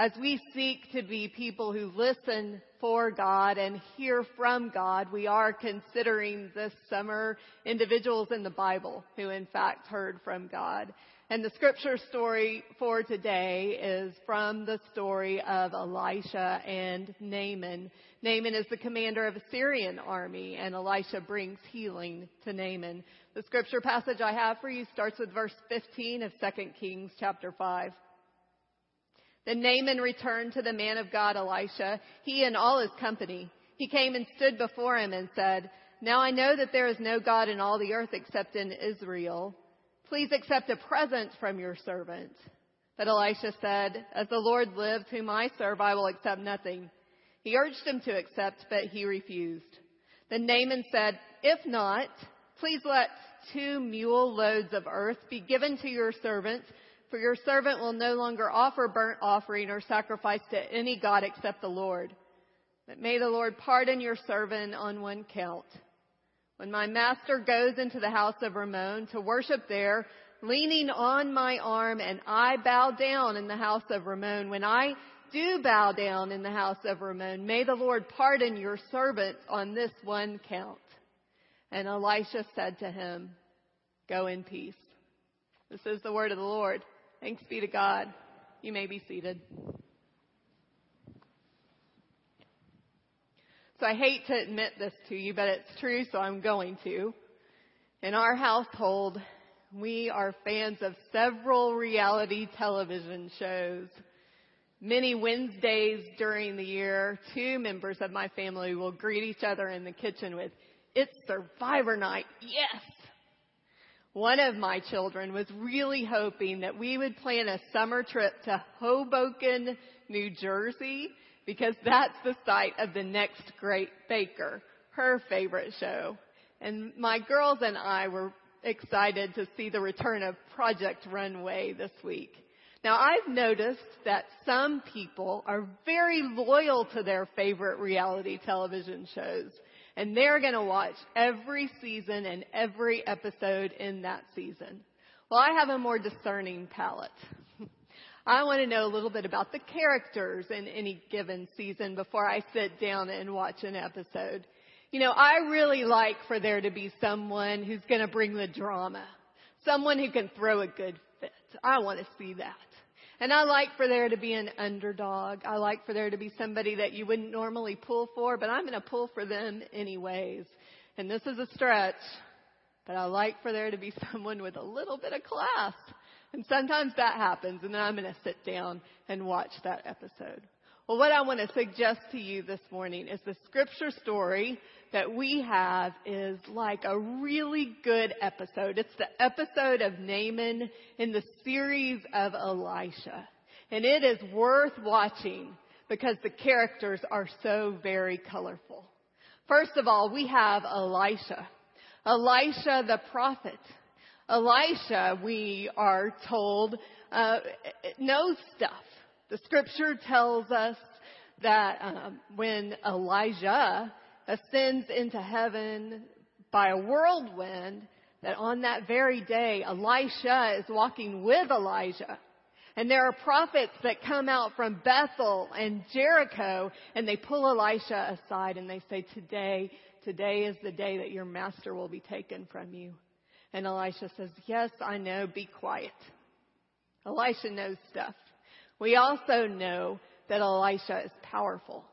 as we seek to be people who listen for God and hear from God, we are considering this summer individuals in the Bible who in fact heard from God. And the scripture story for today is from the story of Elisha and Naaman. Naaman is the commander of a Syrian army and Elisha brings healing to Naaman. The scripture passage I have for you starts with verse 15 of 2 Kings chapter 5. Then Naaman returned to the man of God, Elisha, he and all his company. He came and stood before him and said, Now I know that there is no God in all the earth except in Israel. Please accept a present from your servant. But Elisha said, As the Lord lives, whom I serve, I will accept nothing. He urged him to accept, but he refused. Then Naaman said, If not, please let two mule loads of earth be given to your servant for your servant will no longer offer burnt offering or sacrifice to any God except the Lord. But may the Lord pardon your servant on one count. When my master goes into the house of Rimmon to worship there, leaning on my arm, and I bow down in the house of Rimmon, when I do bow down in the house of Rimmon, may the Lord pardon your servant on this one count. And Elisha said to him, Go in peace. This is the word of the Lord. Thanks be to God. You may be seated. So I hate to admit this to you, but it's true, so I'm going to. In our household, we are fans of several reality television shows. Many Wednesdays during the year, two members of my family will greet each other in the kitchen with, It's Survivor Night. Yes! One of my children was really hoping that we would plan a summer trip to Hoboken, New Jersey, because that's the site of the next great baker, her favorite show. And my girls and I were excited to see the return of Project Runway this week. Now I've noticed that some people are very loyal to their favorite reality television shows and they're going to watch every season and every episode in that season. Well, I have a more discerning palate. I want to know a little bit about the characters in any given season before I sit down and watch an episode. You know, I really like for there to be someone who's going to bring the drama. Someone who can throw a good fit. I want to see that. And I like for there to be an underdog. I like for there to be somebody that you wouldn't normally pull for, but I'm going to pull for them anyways. And this is a stretch, but I like for there to be someone with a little bit of class. And sometimes that happens, and then I'm going to sit down and watch that episode. Well, what I want to suggest to you this morning is the scripture story that we have is like a really good episode. It's the episode of Naaman in the series of Elisha. And it is worth watching because the characters are so very colorful. First of all, we have Elisha. Elisha the prophet. Elisha, we are told, uh, knows stuff. The scripture tells us that um, when Elijah ascends into heaven by a whirlwind, that on that very day, Elisha is walking with Elijah. And there are prophets that come out from Bethel and Jericho and they pull Elisha aside and they say, today, today is the day that your master will be taken from you. And Elisha says, yes, I know, be quiet. Elisha knows stuff. We also know that Elisha is powerful.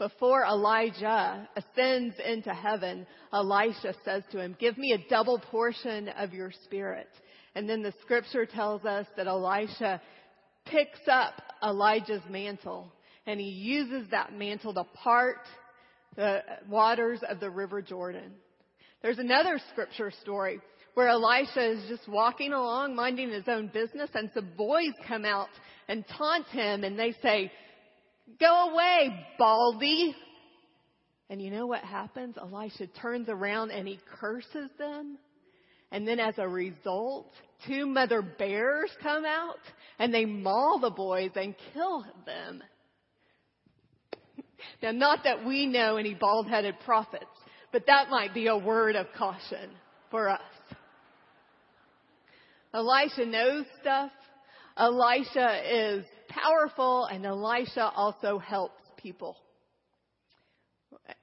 Before Elijah ascends into heaven, Elisha says to him, give me a double portion of your spirit. And then the scripture tells us that Elisha picks up Elijah's mantle and he uses that mantle to part the waters of the river Jordan. There's another scripture story where Elisha is just walking along, minding his own business, and some boys come out and taunt him and they say, Go away, Baldy. And you know what happens? Elisha turns around and he curses them. And then as a result, two mother bears come out and they maul the boys and kill them. Now, not that we know any bald headed prophets, but that might be a word of caution for us. Elisha knows stuff. Elisha is powerful and Elisha also helps people.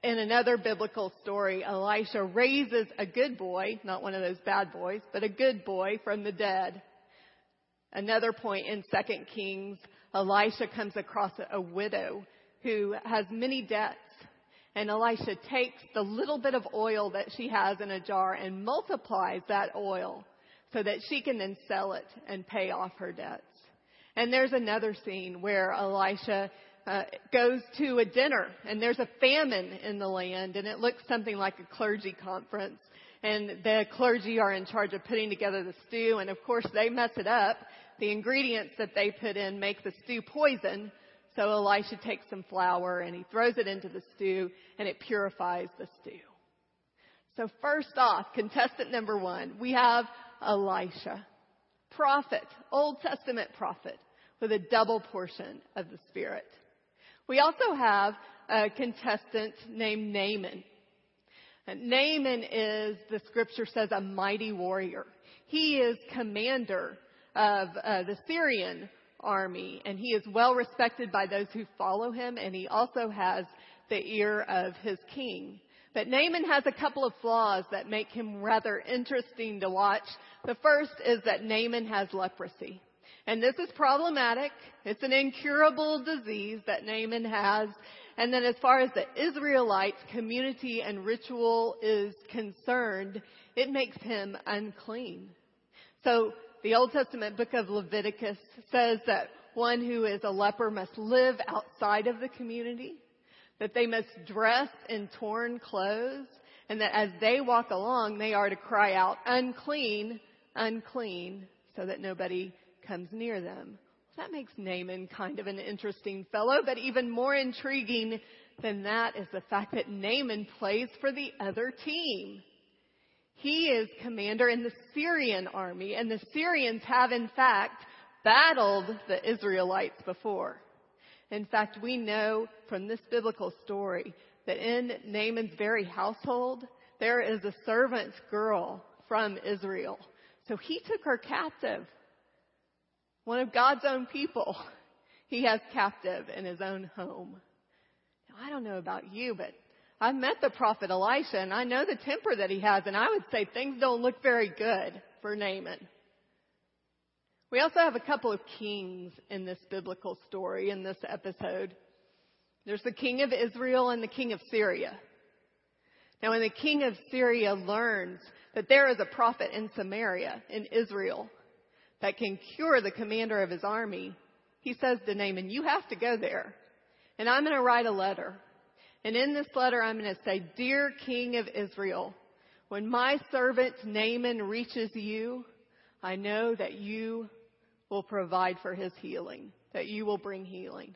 In another biblical story, Elisha raises a good boy, not one of those bad boys, but a good boy from the dead. Another point in 2 Kings, Elisha comes across a widow who has many debts. And Elisha takes the little bit of oil that she has in a jar and multiplies that oil so that she can then sell it and pay off her debts. And there's another scene where Elisha uh, goes to a dinner and there's a famine in the land and it looks something like a clergy conference and the clergy are in charge of putting together the stew and of course they mess it up. The ingredients that they put in make the stew poison. So Elisha takes some flour and he throws it into the stew and it purifies the stew. So first off, contestant number one, we have Elisha. Prophet, Old Testament prophet with a double portion of the Spirit. We also have a contestant named Naaman. Naaman is, the scripture says, a mighty warrior. He is commander of uh, the Syrian army, and he is well respected by those who follow him, and he also has the ear of his king. But Naaman has a couple of flaws that make him rather interesting to watch. The first is that Naaman has leprosy. And this is problematic. It's an incurable disease that Naaman has. And then as far as the Israelites community and ritual is concerned, it makes him unclean. So the Old Testament book of Leviticus says that one who is a leper must live outside of the community, that they must dress in torn clothes, and that as they walk along, they are to cry out, unclean, unclean, so that nobody comes near them. That makes Naaman kind of an interesting fellow, but even more intriguing than that is the fact that Naaman plays for the other team. He is commander in the Syrian army, and the Syrians have in fact battled the Israelites before. In fact, we know from this biblical story that in Naaman's very household, there is a servant's girl from Israel. So he took her captive one of God's own people, he has captive in his own home. Now, I don't know about you, but I've met the prophet Elisha and I know the temper that he has and I would say things don't look very good for Naaman. We also have a couple of kings in this biblical story in this episode. There's the king of Israel and the king of Syria. Now when the king of Syria learns that there is a prophet in Samaria, in Israel, that can cure the commander of his army, he says to Naaman, you have to go there. And I'm going to write a letter. And in this letter, I'm going to say, Dear King of Israel, when my servant Naaman reaches you, I know that you will provide for his healing, that you will bring healing.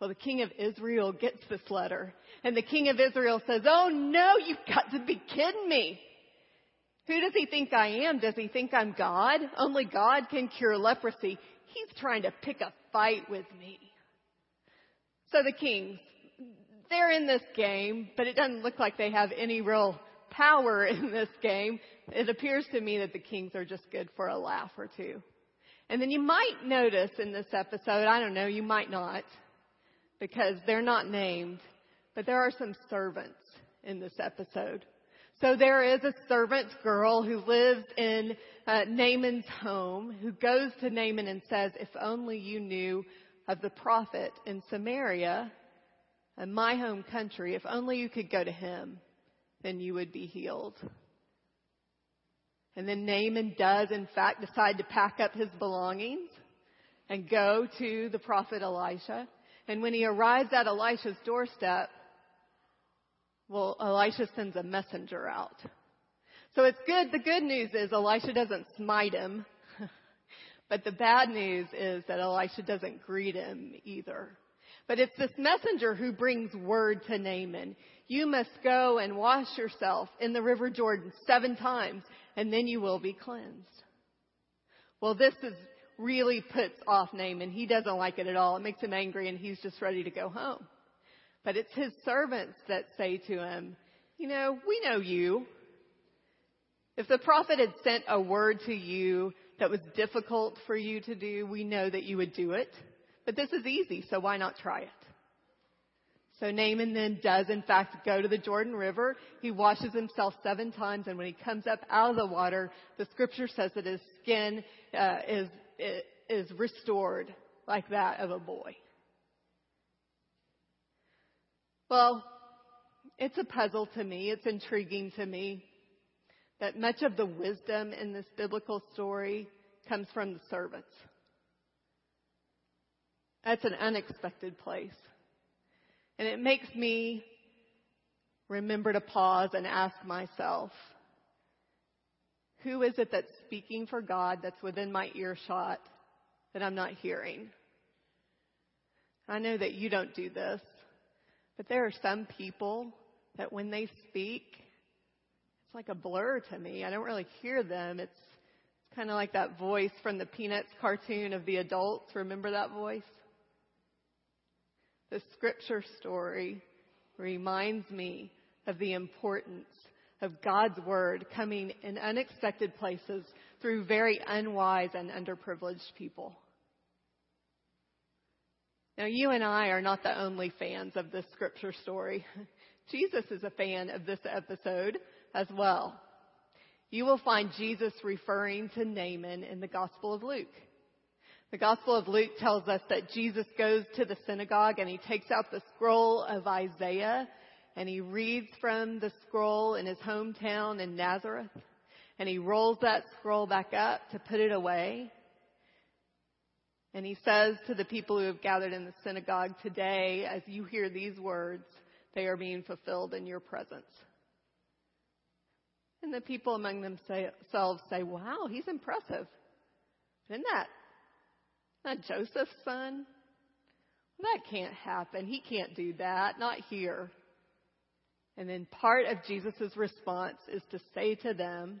Well, the king of Israel gets this letter, and the king of Israel says, Oh no, you've got to be kidding me. Who does he think I am? Does he think I'm God? Only God can cure leprosy. He's trying to pick a fight with me. So the kings, they're in this game, but it doesn't look like they have any real power in this game. It appears to me that the kings are just good for a laugh or two. And then you might notice in this episode, I don't know, you might not, because they're not named, but there are some servants in this episode. So there is a servant girl who lives in uh, Naaman's home who goes to Naaman and says, if only you knew of the prophet in Samaria, in my home country, if only you could go to him, then you would be healed. And then Naaman does in fact decide to pack up his belongings and go to the prophet Elisha. And when he arrives at Elisha's doorstep, well, Elisha sends a messenger out. So it's good. The good news is Elisha doesn't smite him. but the bad news is that Elisha doesn't greet him either. But it's this messenger who brings word to Naaman. You must go and wash yourself in the river Jordan seven times and then you will be cleansed. Well, this is really puts off Naaman. He doesn't like it at all. It makes him angry and he's just ready to go home. But it's his servants that say to him, you know, we know you. If the prophet had sent a word to you that was difficult for you to do, we know that you would do it. But this is easy, so why not try it? So Naaman then does in fact go to the Jordan River. He washes himself seven times and when he comes up out of the water, the scripture says that his skin uh, is, is restored like that of a boy. Well, it's a puzzle to me. It's intriguing to me that much of the wisdom in this biblical story comes from the servants. That's an unexpected place. And it makes me remember to pause and ask myself, who is it that's speaking for God that's within my earshot that I'm not hearing? I know that you don't do this, but there are some people that when they speak, it's like a blur to me. I don't really hear them. It's, kind of like that voice from the Peanuts cartoon of the adults. Remember that voice? The scripture story reminds me of the importance of God's word coming in unexpected places through very unwise and underprivileged people. Now, you and I are not the only fans of this scripture story. Jesus is a fan of this episode as well. You will find Jesus referring to Naaman in the Gospel of Luke. The Gospel of Luke tells us that Jesus goes to the synagogue and he takes out the scroll of Isaiah and he reads from the scroll in his hometown in Nazareth and he rolls that scroll back up to put it away. And he says to the people who have gathered in the synagogue today, as you hear these words, they are being fulfilled in your presence. And the people among themselves say, wow, he's impressive. Isn't that not Joseph's son? That can't happen. He can't do that. Not here. And then part of Jesus' response is to say to them,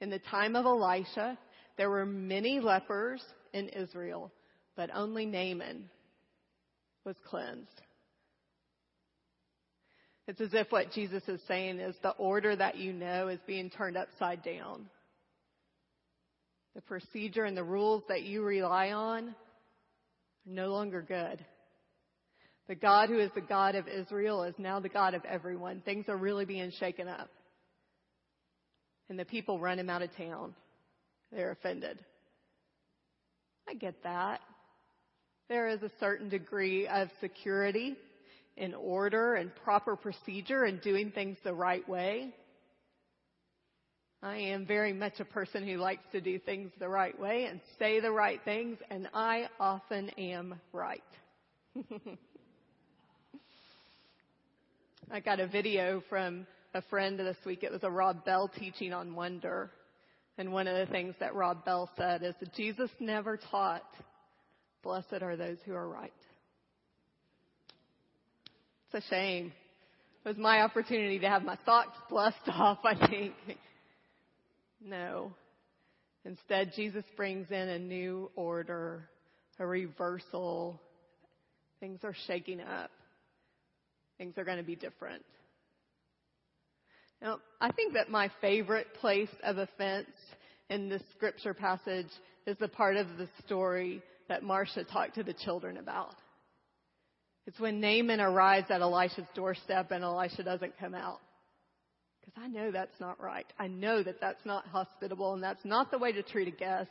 in the time of Elisha, there were many lepers in Israel, but only Naaman was cleansed. It's as if what Jesus is saying is the order that you know is being turned upside down. The procedure and the rules that you rely on are no longer good. The God who is the God of Israel is now the God of everyone. Things are really being shaken up. And the people run him out of town. They're offended. I get that. There is a certain degree of security in order and proper procedure and doing things the right way. I am very much a person who likes to do things the right way and say the right things, and I often am right. I got a video from a friend this week. It was a Rob Bell teaching on wonder. And one of the things that Rob Bell said is that Jesus never taught, blessed are those who are right. It's a shame. It was my opportunity to have my socks blessed off, I think. No. Instead, Jesus brings in a new order, a reversal. Things are shaking up. Things are going to be different. Now, I think that my favorite place of offense in this scripture passage is the part of the story that Marcia talked to the children about. It's when Naaman arrives at Elisha's doorstep and Elisha doesn't come out. Because I know that's not right. I know that that's not hospitable and that's not the way to treat a guest.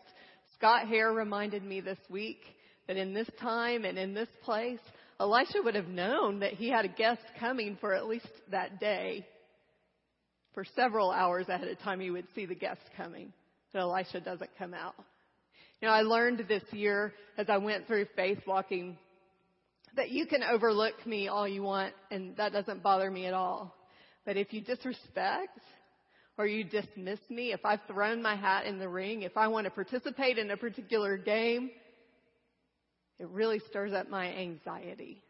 Scott Hare reminded me this week that in this time and in this place, Elisha would have known that he had a guest coming for at least that day. For several hours ahead of time, he would see the guest coming. But Elisha doesn't come out. You know, I learned this year as I went through faith walking that you can overlook me all you want and that doesn't bother me at all. But if you disrespect or you dismiss me, if I've thrown my hat in the ring, if I want to participate in a particular game, it really stirs up my anxiety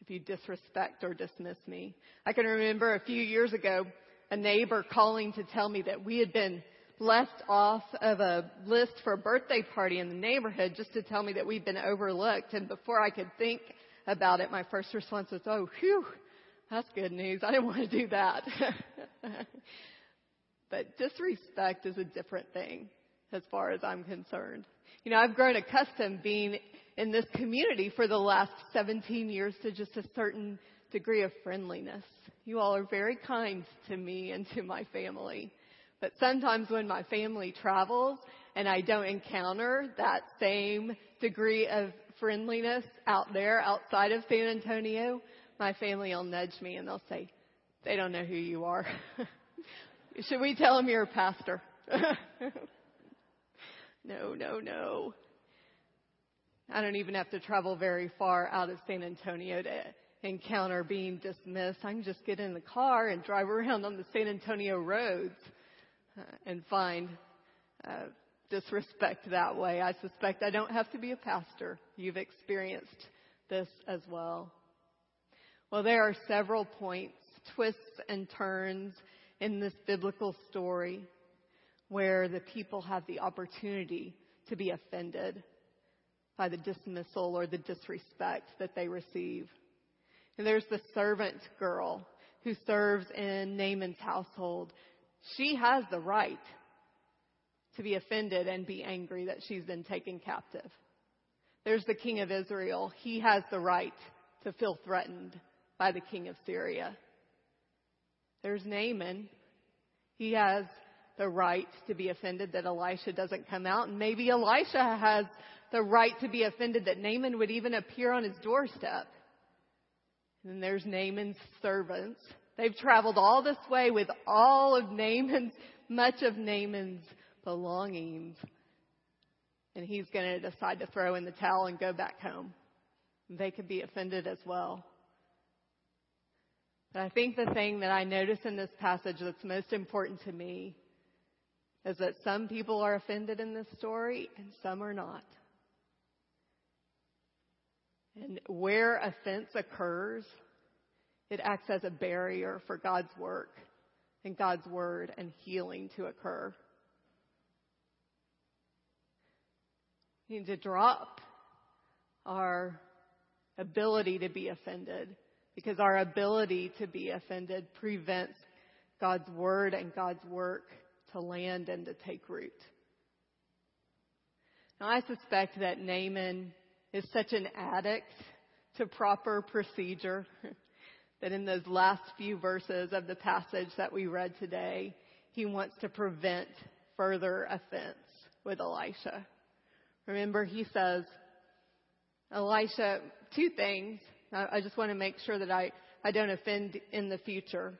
if you disrespect or dismiss me. I can remember a few years ago a neighbor calling to tell me that we had been left off of a list for a birthday party in the neighborhood just to tell me that we'd been overlooked. And before I could think about it, my first response was, oh, whew, that's good news. I didn't want to do that. but disrespect is a different thing as far as I'm concerned. You know, I've grown accustomed being in this community for the last 17 years to just a certain degree of friendliness. You all are very kind to me and to my family. But sometimes when my family travels and I don't encounter that same degree of friendliness out there outside of San Antonio, my family will nudge me and they'll say, they don't know who you are. Should we tell them you're a pastor? no, no, no. I don't even have to travel very far out of San Antonio to encounter being dismissed. I can just get in the car and drive around on the San Antonio roads uh, and find uh, disrespect that way. I suspect I don't have to be a pastor. You've experienced this as well. Well, there are several points, twists and turns in this biblical story where the people have the opportunity to be offended by the dismissal or the disrespect that they receive. And there's the servant girl who serves in Naaman's household. She has the right to be offended and be angry that she's been taken captive. There's the king of Israel. He has the right to feel threatened by the king of Syria. There's Naaman. He has the right to be offended that Elisha doesn't come out. And maybe Elisha has the right to be offended that Naaman would even appear on his doorstep. And then there's Naaman's servants. They've traveled all this way with all of Naaman's, much of Naaman's belongings. And he's going to decide to throw in the towel and go back home. They could be offended as well. But I think the thing that I notice in this passage that's most important to me is that some people are offended in this story and some are not. And where offense occurs, it acts as a barrier for God's work and God's word and healing to occur. We need to drop our ability to be offended because our ability to be offended prevents God's word and God's work to land and to take root. Now I suspect that Naaman is such an addict to proper procedure that in those last few verses of the passage that we read today, he wants to prevent further offense with Elisha. Remember, he says, Elisha, two things. I just want to make sure that I, I don't offend in the future.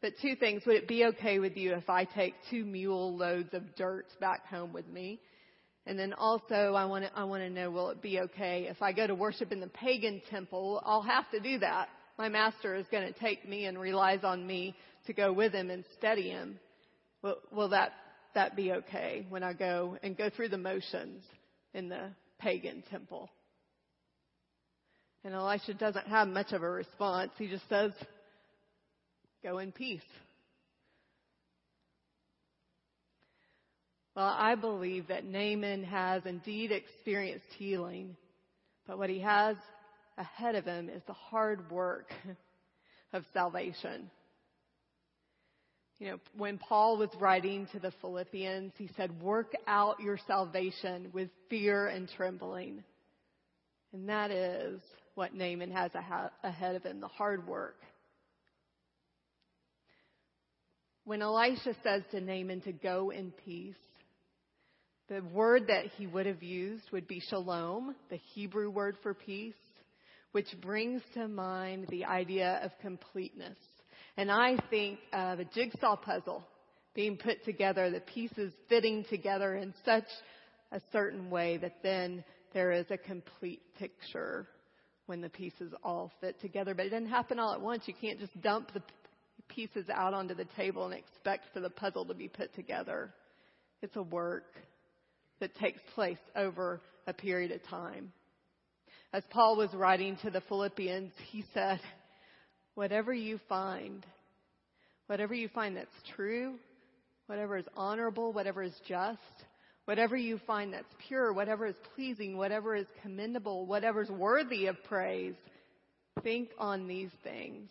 But two things. Would it be okay with you if I take two mule loads of dirt back home with me? And then also, I want to, I want to know, will it be okay if I go to worship in the pagan temple? I'll have to do that. My master is going to take me and relies on me to go with him and study him. Will, will that, that be okay when I go and go through the motions in the pagan temple? And Elisha doesn't have much of a response. He just says, go in peace. Well, I believe that Naaman has indeed experienced healing, but what he has ahead of him is the hard work of salvation. You know, when Paul was writing to the Philippians, he said, work out your salvation with fear and trembling. And that is what Naaman has ahead of him, the hard work. When Elisha says to Naaman to go in peace, the word that he would have used would be shalom, the Hebrew word for peace, which brings to mind the idea of completeness. And I think uh, of a jigsaw puzzle being put together, the pieces fitting together in such a certain way that then there is a complete picture when the pieces all fit together. But it doesn't happen all at once. You can't just dump the pieces out onto the table and expect for the puzzle to be put together. It's a work that takes place over a period of time. As Paul was writing to the Philippians, he said, whatever you find, whatever you find that's true, whatever is honorable, whatever is just, whatever you find that's pure, whatever is pleasing, whatever is commendable, whatever is worthy of praise, think on these things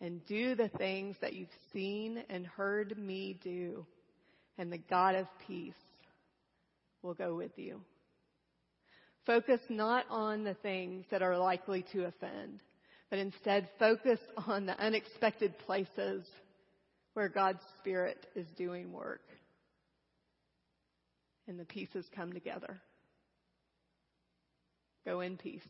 and do the things that you've seen and heard me do. And the God of peace will go with you. Focus not on the things that are likely to offend, but instead focus on the unexpected places where God's Spirit is doing work. And the pieces come together. Go in peace.